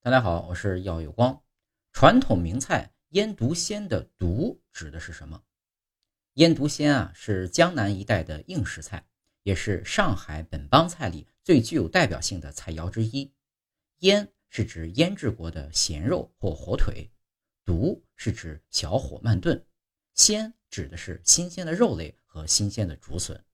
大家好，我是耀有光。传统名菜腌笃鲜的“笃”指的是什么？腌笃鲜啊，是江南一带的应食菜，也是上海本帮菜里最具有代表性的菜肴之一。腌是指腌制过的咸肉或火腿，笃是指小火慢炖，鲜指的是新鲜的肉类和新鲜的竹笋。